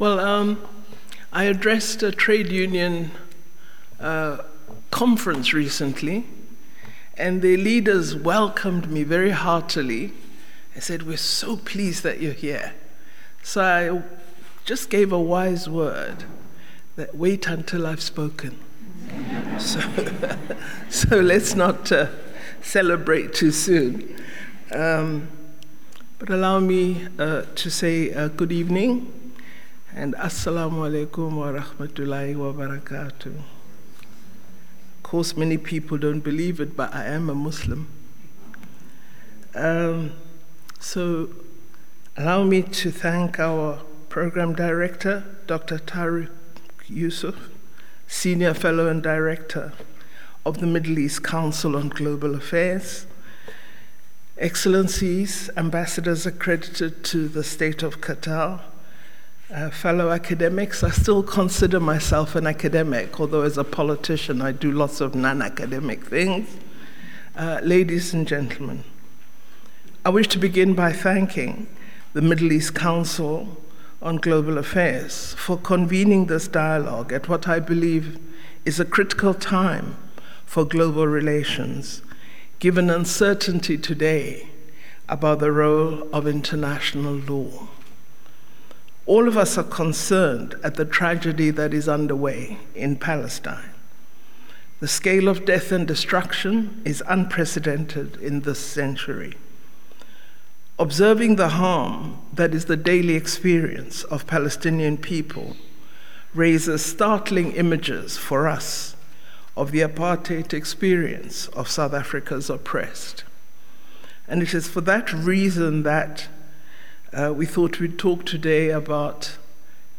Well, um, I addressed a trade union uh, conference recently, and the leaders welcomed me very heartily and said, We're so pleased that you're here. So I just gave a wise word that wait until I've spoken. so, so let's not uh, celebrate too soon. Um, but allow me uh, to say uh, good evening and Assalamu alaikum wa rahmatullahi wa barakatuh. Of course, many people don't believe it, but I am a Muslim. Um, so, allow me to thank our program director, Dr. Tarik Yousef, senior fellow and director of the Middle East Council on Global Affairs, Excellencies, ambassadors accredited to the state of Qatar, uh, fellow academics, I still consider myself an academic, although as a politician I do lots of non academic things. Uh, ladies and gentlemen, I wish to begin by thanking the Middle East Council on Global Affairs for convening this dialogue at what I believe is a critical time for global relations, given uncertainty today about the role of international law. All of us are concerned at the tragedy that is underway in Palestine. The scale of death and destruction is unprecedented in this century. Observing the harm that is the daily experience of Palestinian people raises startling images for us of the apartheid experience of South Africa's oppressed. And it is for that reason that uh, we thought we'd talk today about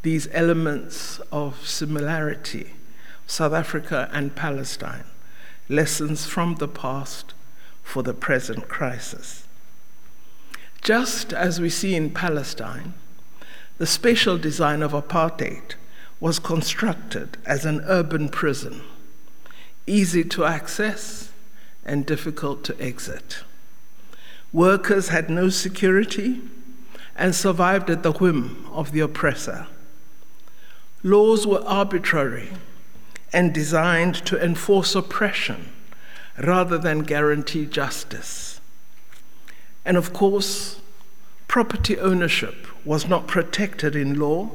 these elements of similarity South Africa and Palestine, lessons from the past for the present crisis. Just as we see in Palestine, the spatial design of apartheid was constructed as an urban prison, easy to access and difficult to exit. Workers had no security and survived at the whim of the oppressor. Laws were arbitrary and designed to enforce oppression rather than guarantee justice. And of course, property ownership was not protected in law,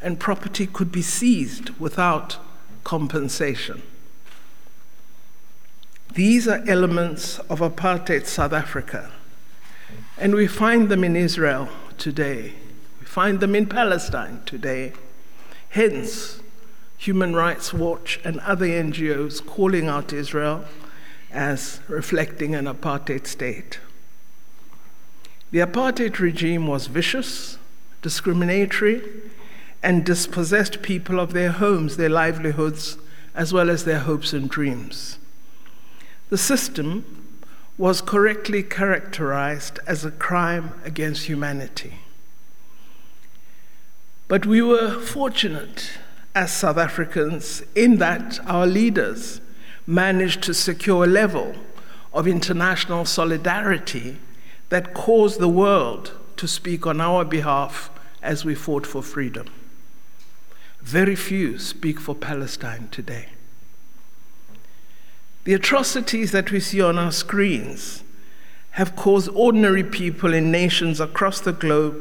and property could be seized without compensation. These are elements of apartheid South Africa and we find them in Israel today. We find them in Palestine today. Hence, Human Rights Watch and other NGOs calling out Israel as reflecting an apartheid state. The apartheid regime was vicious, discriminatory, and dispossessed people of their homes, their livelihoods, as well as their hopes and dreams. The system was correctly characterized as a crime against humanity. But we were fortunate as South Africans in that our leaders managed to secure a level of international solidarity that caused the world to speak on our behalf as we fought for freedom. Very few speak for Palestine today. The atrocities that we see on our screens have caused ordinary people in nations across the globe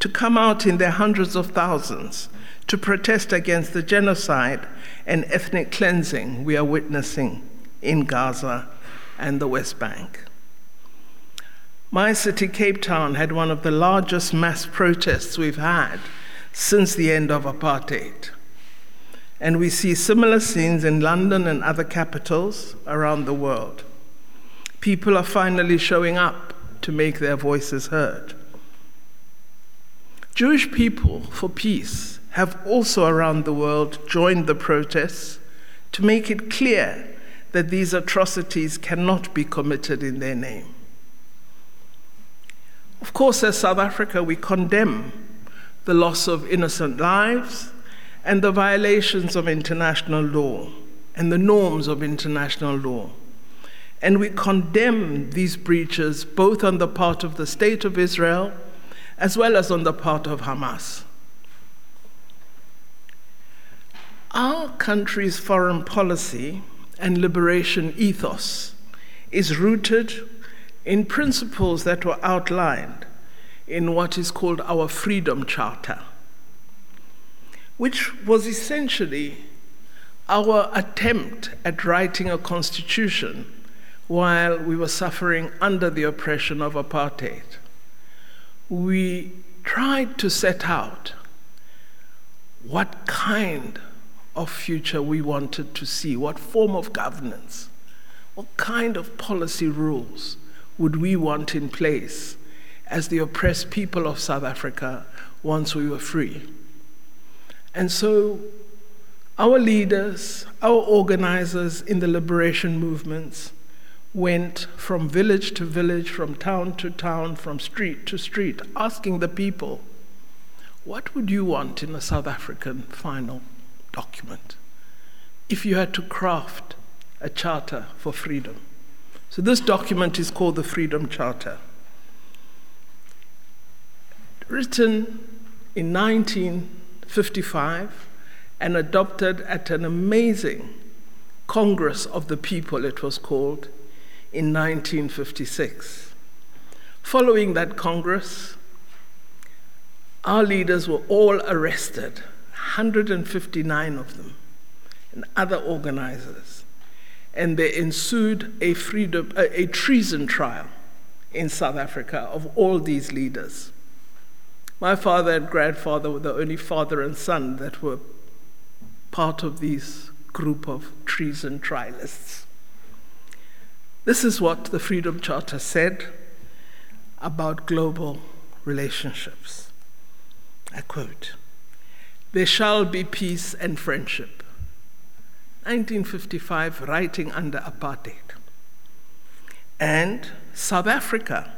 to come out in their hundreds of thousands to protest against the genocide and ethnic cleansing we are witnessing in Gaza and the West Bank. My city, Cape Town, had one of the largest mass protests we've had since the end of apartheid. And we see similar scenes in London and other capitals around the world. People are finally showing up to make their voices heard. Jewish people for peace have also around the world joined the protests to make it clear that these atrocities cannot be committed in their name. Of course, as South Africa, we condemn the loss of innocent lives and the violations of international law and the norms of international law. And we condemn these breaches both on the part of the State of Israel as well as on the part of Hamas. Our country's foreign policy and liberation ethos is rooted in principles that were outlined in what is called our Freedom Charter, which was essentially our attempt at writing a constitution while we were suffering under the oppression of apartheid. We tried to set out what kind of future we wanted to see, what form of governance, what kind of policy rules would we want in place as the oppressed people of South Africa once we were free. And so our leaders, our organizers in the liberation movements went from village to village, from town to town, from street to street, asking the people, what would you want in a South African final document if you had to craft a charter for freedom? So, this document is called the Freedom Charter. Written in 1955 and adopted at an amazing Congress of the People, it was called, in 1956. Following that Congress, our leaders were all arrested, 159 of them, and other organizers. And there ensued a, freedom, a treason trial in South Africa of all these leaders. My father and grandfather were the only father and son that were part of this group of treason trialists. This is what the Freedom Charter said about global relationships. I quote There shall be peace and friendship. 1955, writing under apartheid. And South Africa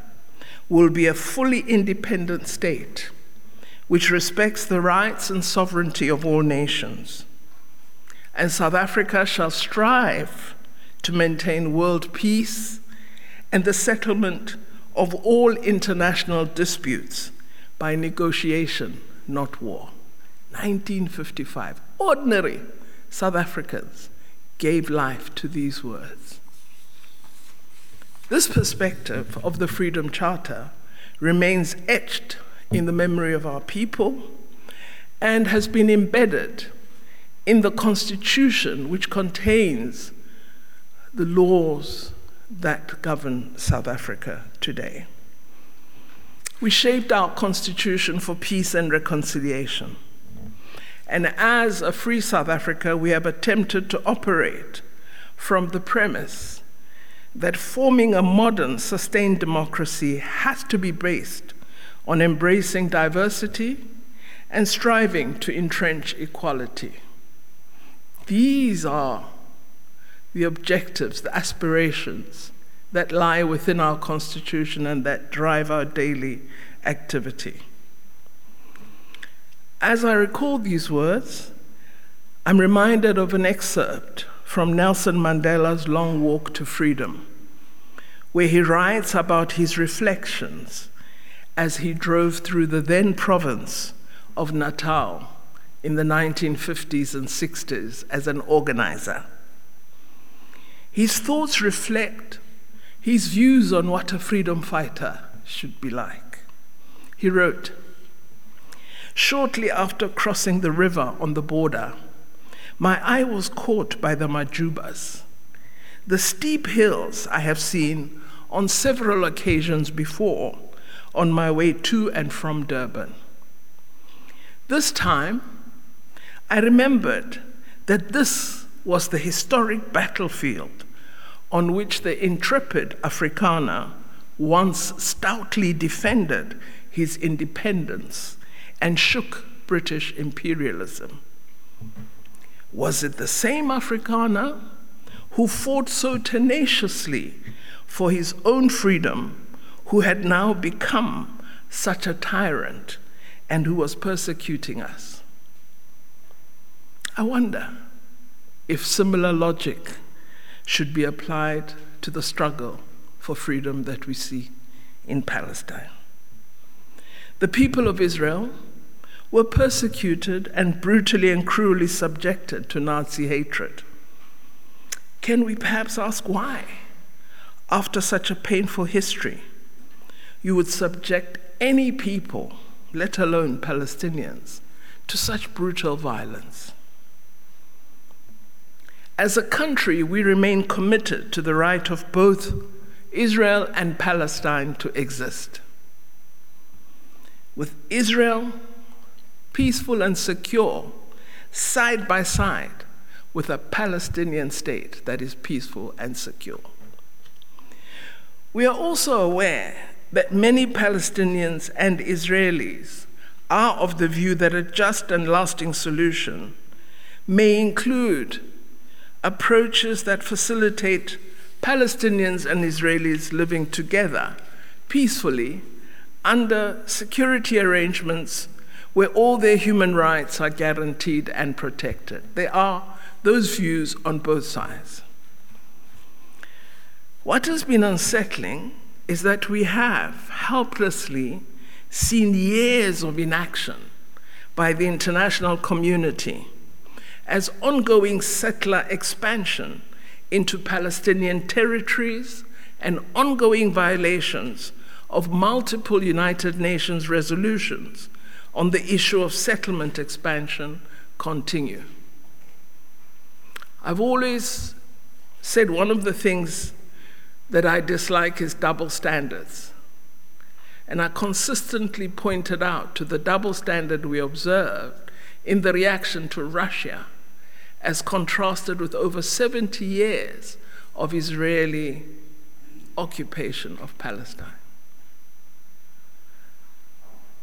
will be a fully independent state which respects the rights and sovereignty of all nations. And South Africa shall strive to maintain world peace and the settlement of all international disputes by negotiation, not war. 1955. Ordinary South Africans gave life to these words. This perspective of the Freedom Charter remains etched in the memory of our people and has been embedded in the Constitution, which contains the laws that govern South Africa today. We shaped our Constitution for peace and reconciliation. And as a free South Africa, we have attempted to operate from the premise that forming a modern, sustained democracy has to be based on embracing diversity and striving to entrench equality. These are the objectives, the aspirations that lie within our Constitution and that drive our daily activity. As I recall these words, I'm reminded of an excerpt from Nelson Mandela's Long Walk to Freedom, where he writes about his reflections as he drove through the then province of Natal in the 1950s and 60s as an organizer. His thoughts reflect his views on what a freedom fighter should be like. He wrote, Shortly after crossing the river on the border, my eye was caught by the Majubas, the steep hills I have seen on several occasions before on my way to and from Durban. This time, I remembered that this was the historic battlefield on which the intrepid Afrikaner once stoutly defended his independence and shook British imperialism. Was it the same Afrikaner who fought so tenaciously for his own freedom who had now become such a tyrant and who was persecuting us. I wonder if similar logic should be applied to the struggle for freedom that we see in Palestine. The people of Israel were persecuted and brutally and cruelly subjected to Nazi hatred. Can we perhaps ask why, after such a painful history, you would subject any people, let alone Palestinians, to such brutal violence? As a country, we remain committed to the right of both Israel and Palestine to exist. With Israel peaceful and secure, side by side with a Palestinian state that is peaceful and secure. We are also aware that many Palestinians and Israelis are of the view that a just and lasting solution may include approaches that facilitate Palestinians and Israelis living together peacefully under security arrangements where all their human rights are guaranteed and protected. There are those views on both sides. What has been unsettling is that we have helplessly seen years of inaction by the international community as ongoing settler expansion into Palestinian territories and ongoing violations of multiple United Nations resolutions on the issue of settlement expansion continue. I've always said one of the things that I dislike is double standards. And I consistently pointed out to the double standard we observed in the reaction to Russia as contrasted with over 70 years of Israeli occupation of Palestine.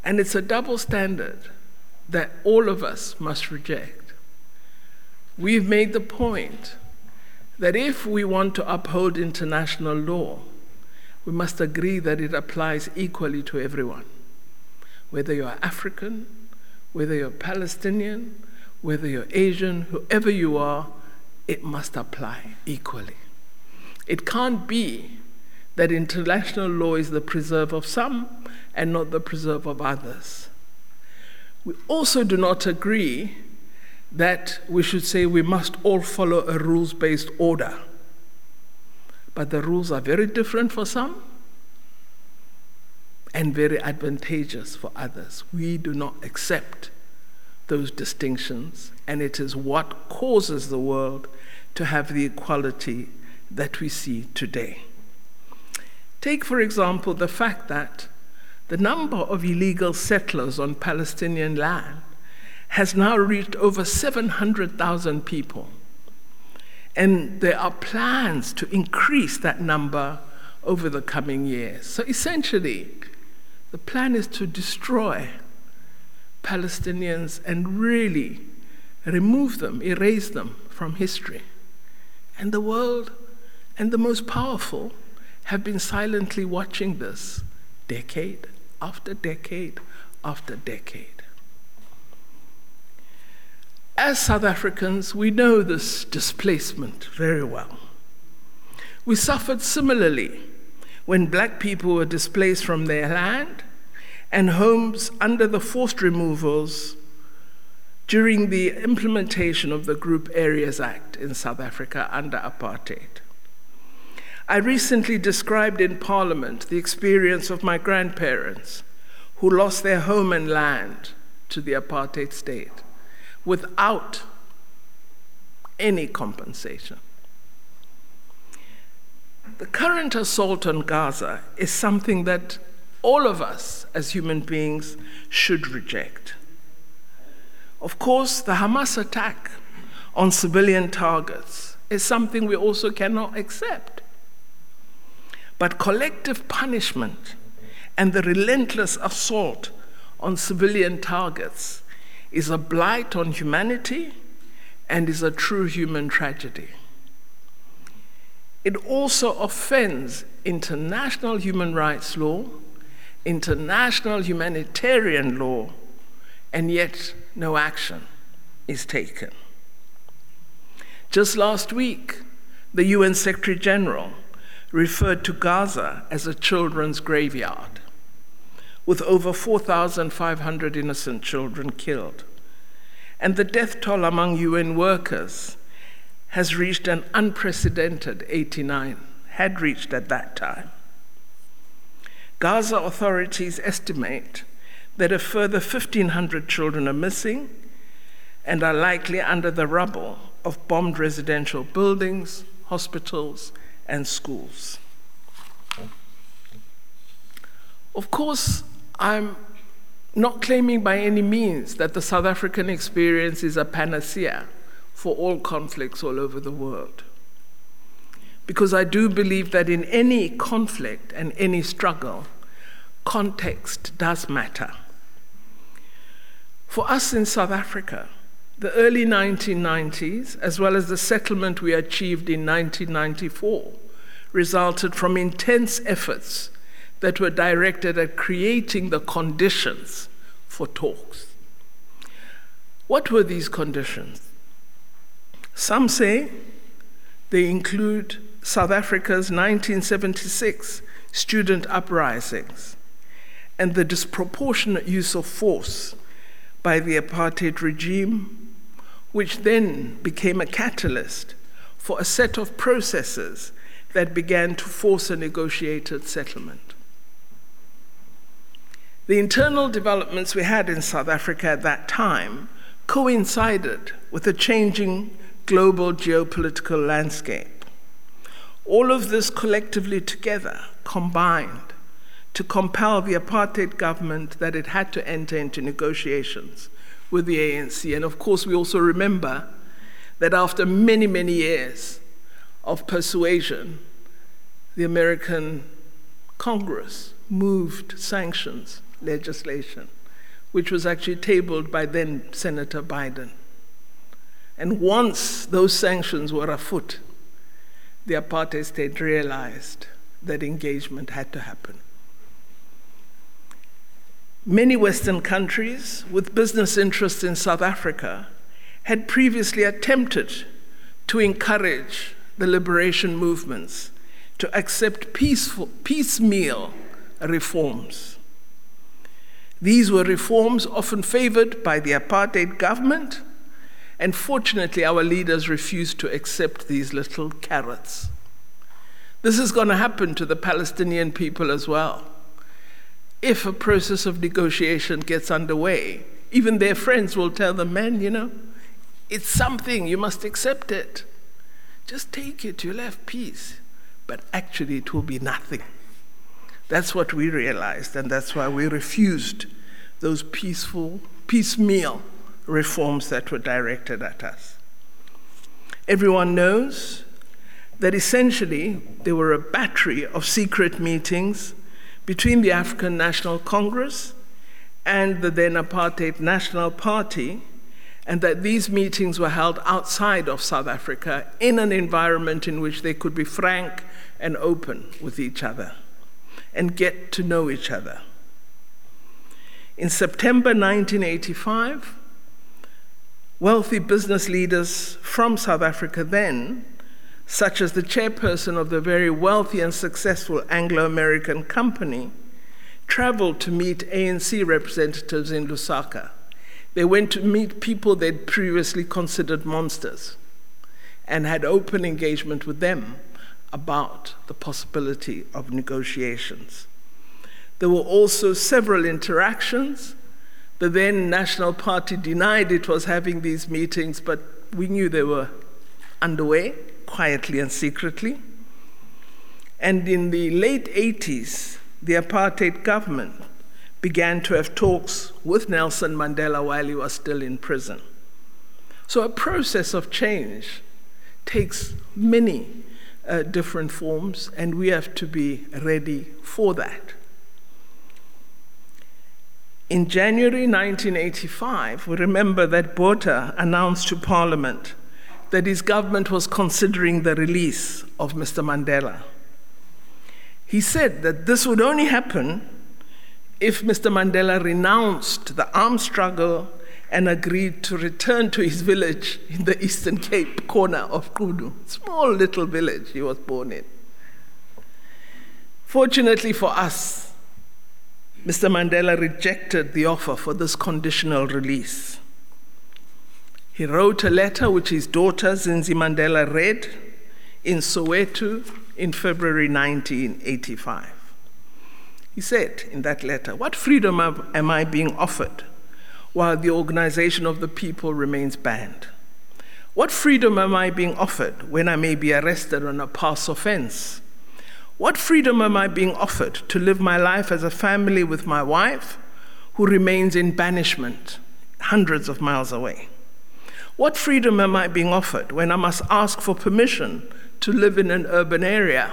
And it's a double standard that all of us must reject. We've made the point that if we want to uphold international law, we must agree that it applies equally to everyone. Whether you're African, whether you're Palestinian, whether you're Asian, whoever you are, it must apply equally. It can't be that international law is the preserve of some and not the preserve of others. We also do not agree that we should say we must all follow a rules based order. But the rules are very different for some and very advantageous for others. We do not accept those distinctions, and it is what causes the world to have the equality that we see today. Take, for example, the fact that the number of illegal settlers on Palestinian land has now reached over 700,000 people. And there are plans to increase that number over the coming years. So essentially, the plan is to destroy Palestinians and really remove them, erase them from history. And the world and the most powerful have been silently watching this decade after decade after decade. As South Africans, we know this displacement very well. We suffered similarly when black people were displaced from their land and homes under the forced removals during the implementation of the Group Areas Act in South Africa under apartheid. I recently described in Parliament the experience of my grandparents who lost their home and land to the apartheid state without any compensation. The current assault on Gaza is something that all of us as human beings should reject. Of course, the Hamas attack on civilian targets is something we also cannot accept. But collective punishment and the relentless assault on civilian targets is a blight on humanity and is a true human tragedy. It also offends international human rights law, international humanitarian law, and yet no action is taken. Just last week, the UN Secretary General referred to Gaza as a children's graveyard. with over 4,500 innocent children killed. And the death toll among UN workers has reached an unprecedented 89, had reached at that time. Gaza authorities estimate that a further 1,500 children are missing and are likely under the rubble of bombed residential buildings, hospitals, and schools. Of course, I'm not claiming by any means that the South African experience is a panacea for all conflicts all over the world. Because I do believe that in any conflict and any struggle, context does matter. For us in South Africa, the early 1990s, as well as the settlement we achieved in 1994, resulted from intense efforts that were directed at creating the conditions for talks. What were these conditions? Some say they include South Africa's 1976 student uprisings and the disproportionate use of force by the apartheid regime, which then became a catalyst for a set of processes that began to force a negotiated settlement. The internal developments we had in South Africa at that time coincided with a changing global geopolitical landscape. All of this collectively together combined to compel the apartheid government that it had to enter into negotiations with the ANC. And of course, we also remember that after many, many years of persuasion, the American Congress moved sanctions legislation, which was actually tabled by then Senator Biden. And once those sanctions were afoot, the apartheid state realized that engagement had to happen. Many Western countries with business interests in South Africa had previously attempted to encourage the liberation movements to accept peaceful, piecemeal reforms. These were reforms often favored by the apartheid government, and fortunately, our leaders refused to accept these little carrots. This is going to happen to the Palestinian people as well. If a process of negotiation gets underway, even their friends will tell them, man, you know, it's something, you must accept it. Just take it, you'll have peace. But actually, it will be nothing. That's what we realized, and that's why we refused those peaceful, piecemeal reforms that were directed at us. Everyone knows that essentially there were a battery of secret meetings between the African National Congress and the then apartheid National Party, and that these meetings were held outside of South Africa in an environment in which they could be frank and open with each other and get to know each other. In September 1985, wealthy business leaders from South Africa then, such as the chairperson of the very wealthy and successful Anglo American company, traveled to meet ANC representatives in Lusaka. They went to meet people they'd previously considered monsters and had open engagement with them about the possibility of negotiations. There were also several interactions. The then National Party denied it was having these meetings, but we knew they were underway quietly and secretly. And in the late 80s, the apartheid government began to have talks with Nelson Mandela while he was still in prison. So a process of change takes many uh, different forms, and we have to be ready for that. In January 1985, we remember that Botha announced to Parliament that his government was considering the release of Mr. Mandela. He said that this would only happen if Mr. Mandela renounced the armed struggle and agreed to return to his village in the Eastern Cape corner of Qunu, small little village he was born in. Fortunately for us, Mr. Mandela rejected the offer for this conditional release. He wrote a letter which his daughter Zinzi Mandela read in Soweto in February 1985. He said in that letter, What freedom am I being offered while the organization of the people remains banned? What freedom am I being offered when I may be arrested on a past offense? What freedom am I being offered to live my life as a family with my wife, who remains in banishment hundreds of miles away? What freedom am I being offered when I must ask for permission to live in an urban area?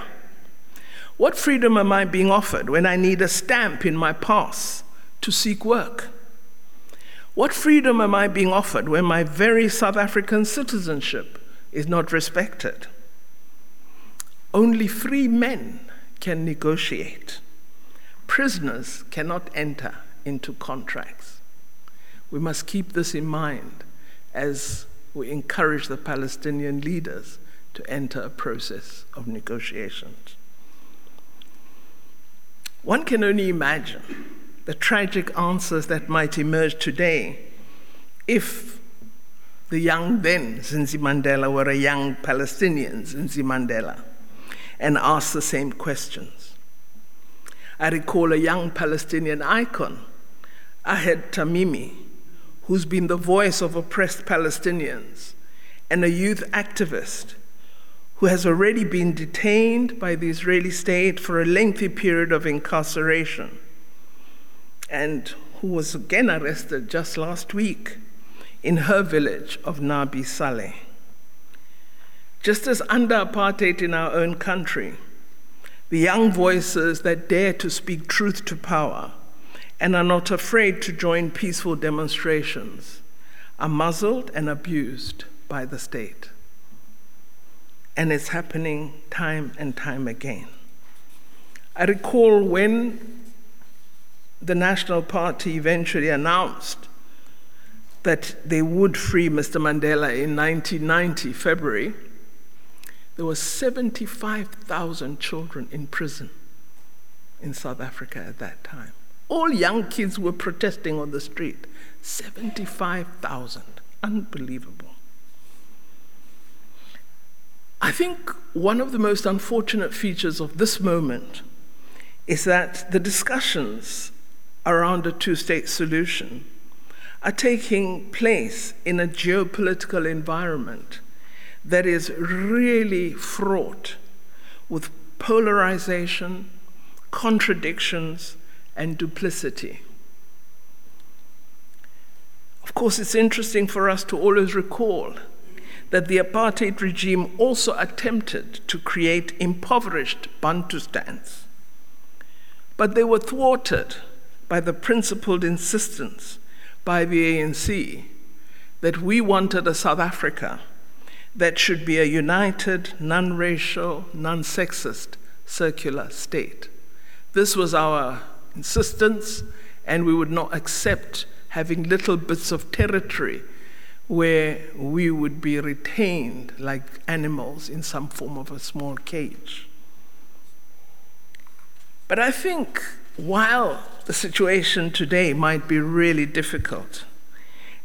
What freedom am I being offered when I need a stamp in my pass to seek work? What freedom am I being offered when my very South African citizenship is not respected? Only free men can negotiate. Prisoners cannot enter into contracts. We must keep this in mind as we encourage the Palestinian leaders to enter a process of negotiations. One can only imagine the tragic answers that might emerge today if the young then Zinzi Mandela were a young Palestinian Zinzi Mandela and asked the same questions. I recall a young Palestinian icon, Ahed Tamimi, who's been the voice of oppressed Palestinians and a youth activist who has already been detained by the Israeli state for a lengthy period of incarceration, and who was again arrested just last week in her village of Nabi Saleh. Just as under apartheid in our own country, the young voices that dare to speak truth to power and are not afraid to join peaceful demonstrations are muzzled and abused by the state and it's happening time and time again. I recall when the National Party eventually announced that they would free Mr. Mandela in 1990, February, there were 75,000 children in prison in South Africa at that time. All young kids were protesting on the street. 75,000. Unbelievable. I think one of the most unfortunate features of this moment is that the discussions around a two state solution are taking place in a geopolitical environment that is really fraught with polarization, contradictions, and duplicity. Of course, it's interesting for us to always recall that the apartheid regime also attempted to create impoverished Bantustans. But they were thwarted by the principled insistence by the ANC that we wanted a South Africa that should be a united, non racial, non sexist, circular state. This was our insistence, and we would not accept having little bits of territory where we would be retained like animals in some form of a small cage. But I think while the situation today might be really difficult,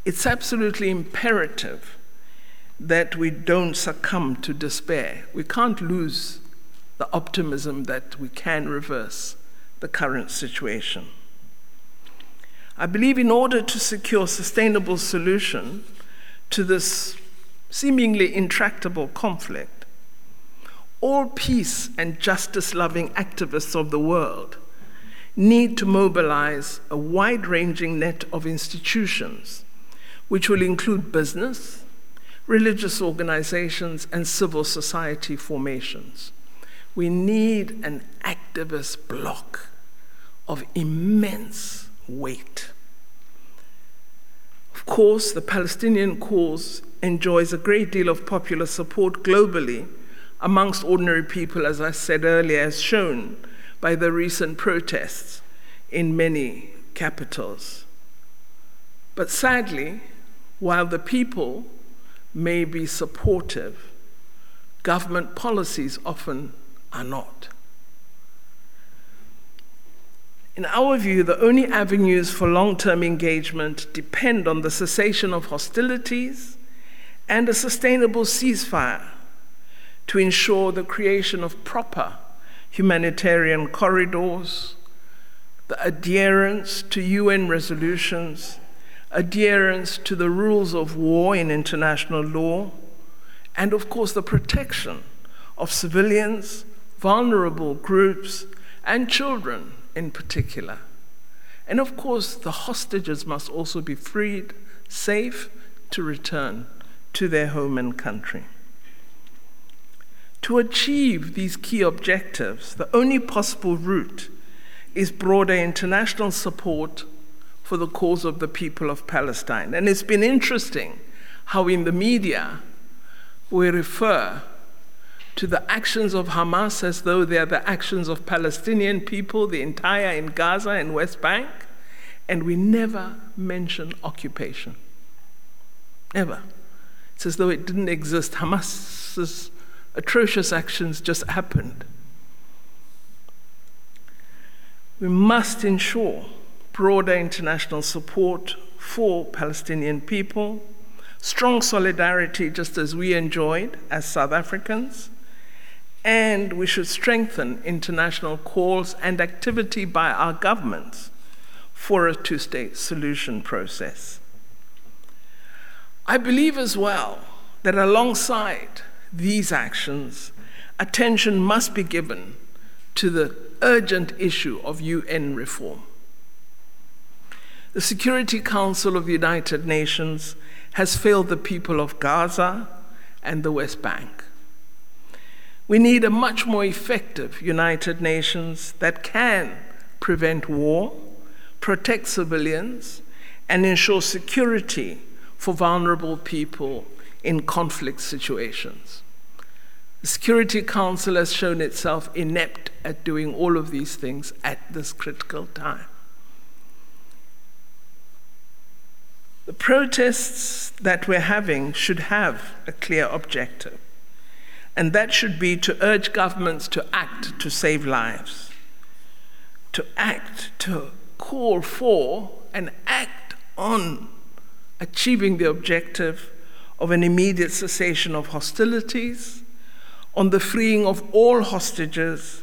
it's absolutely imperative that we don't succumb to despair. We can't lose the optimism that we can reverse the current situation. I believe in order to secure a sustainable solution, to this seemingly intractable conflict, all peace and justice loving activists of the world need to mobilize a wide ranging net of institutions, which will include business, religious organizations, and civil society formations. We need an activist bloc of immense weight Of course, the Palestinian cause enjoys a great deal of popular support globally amongst ordinary people, as I said earlier, as shown by the recent protests in many capitals. But sadly, while the people may be supportive, government policies often are not. In our view, the only avenues for long term engagement depend on the cessation of hostilities and a sustainable ceasefire to ensure the creation of proper humanitarian corridors, the adherence to UN resolutions, adherence to the rules of war in international law, and of course the protection of civilians, vulnerable groups, and children in particular. And of course, the hostages must also be freed, safe to return to their home and country. To achieve these key objectives, the only possible route is broader international support for the cause of the people of Palestine. And it's been interesting how in the media we refer to the actions of Hamas as though they are the actions of Palestinian people, the entire in Gaza and West Bank, and we never mention occupation. Never. It's as though it didn't exist. Hamas's atrocious actions just happened. We must ensure broader international support for Palestinian people, strong solidarity, just as we enjoyed as South Africans, and we should strengthen international calls and activity by our governments for a two state solution process. I believe as well that alongside these actions, attention must be given to the urgent issue of UN reform. The Security Council of the United Nations has failed the people of Gaza and the West Bank. We need a much more effective United Nations that can prevent war, protect civilians, and ensure security for vulnerable people in conflict situations. The Security Council has shown itself inept at doing all of these things at this critical time. The protests that we're having should have a clear objective and that should be to urge governments to act to save lives, to act to call for and act on achieving the objective of an immediate cessation of hostilities, on the freeing of all hostages,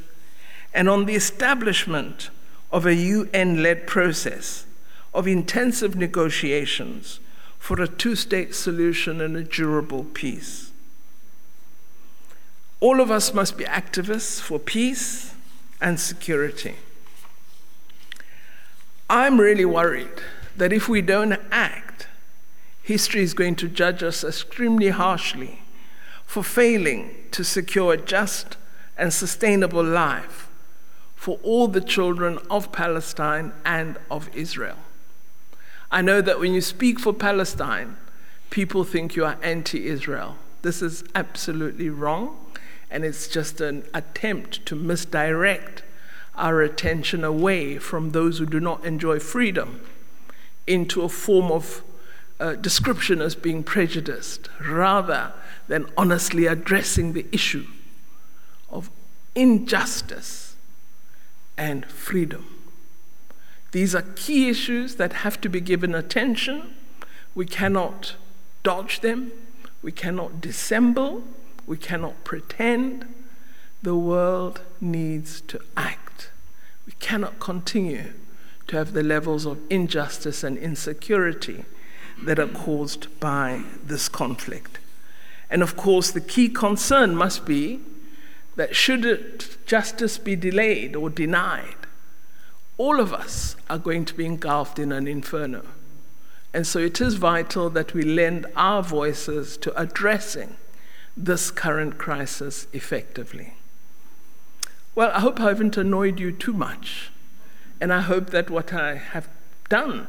and on the establishment of a UN led process of intensive negotiations for a two state solution and a durable peace. All of us must be activists for peace and security. I'm really worried that if we don't act, history is going to judge us extremely harshly for failing to secure a just and sustainable life for all the children of Palestine and of Israel. I know that when you speak for Palestine, people think you are anti Israel. This is absolutely wrong and it's just an attempt to misdirect our attention away from those who do not enjoy freedom into a form of uh, description as being prejudiced rather than honestly addressing the issue of injustice and freedom. These are key issues that have to be given attention. We cannot dodge them, we cannot dissemble, we cannot pretend. The world needs to act. We cannot continue to have the levels of injustice and insecurity that are caused by this conflict. And of course, the key concern must be that should justice be delayed or denied, all of us are going to be engulfed in an inferno. And so it is vital that we lend our voices to addressing this current crisis effectively. Well, I hope I haven't annoyed you too much, and I hope that what I have done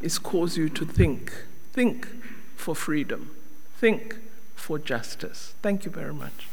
is cause you to think. Think for freedom. Think for justice. Thank you very much.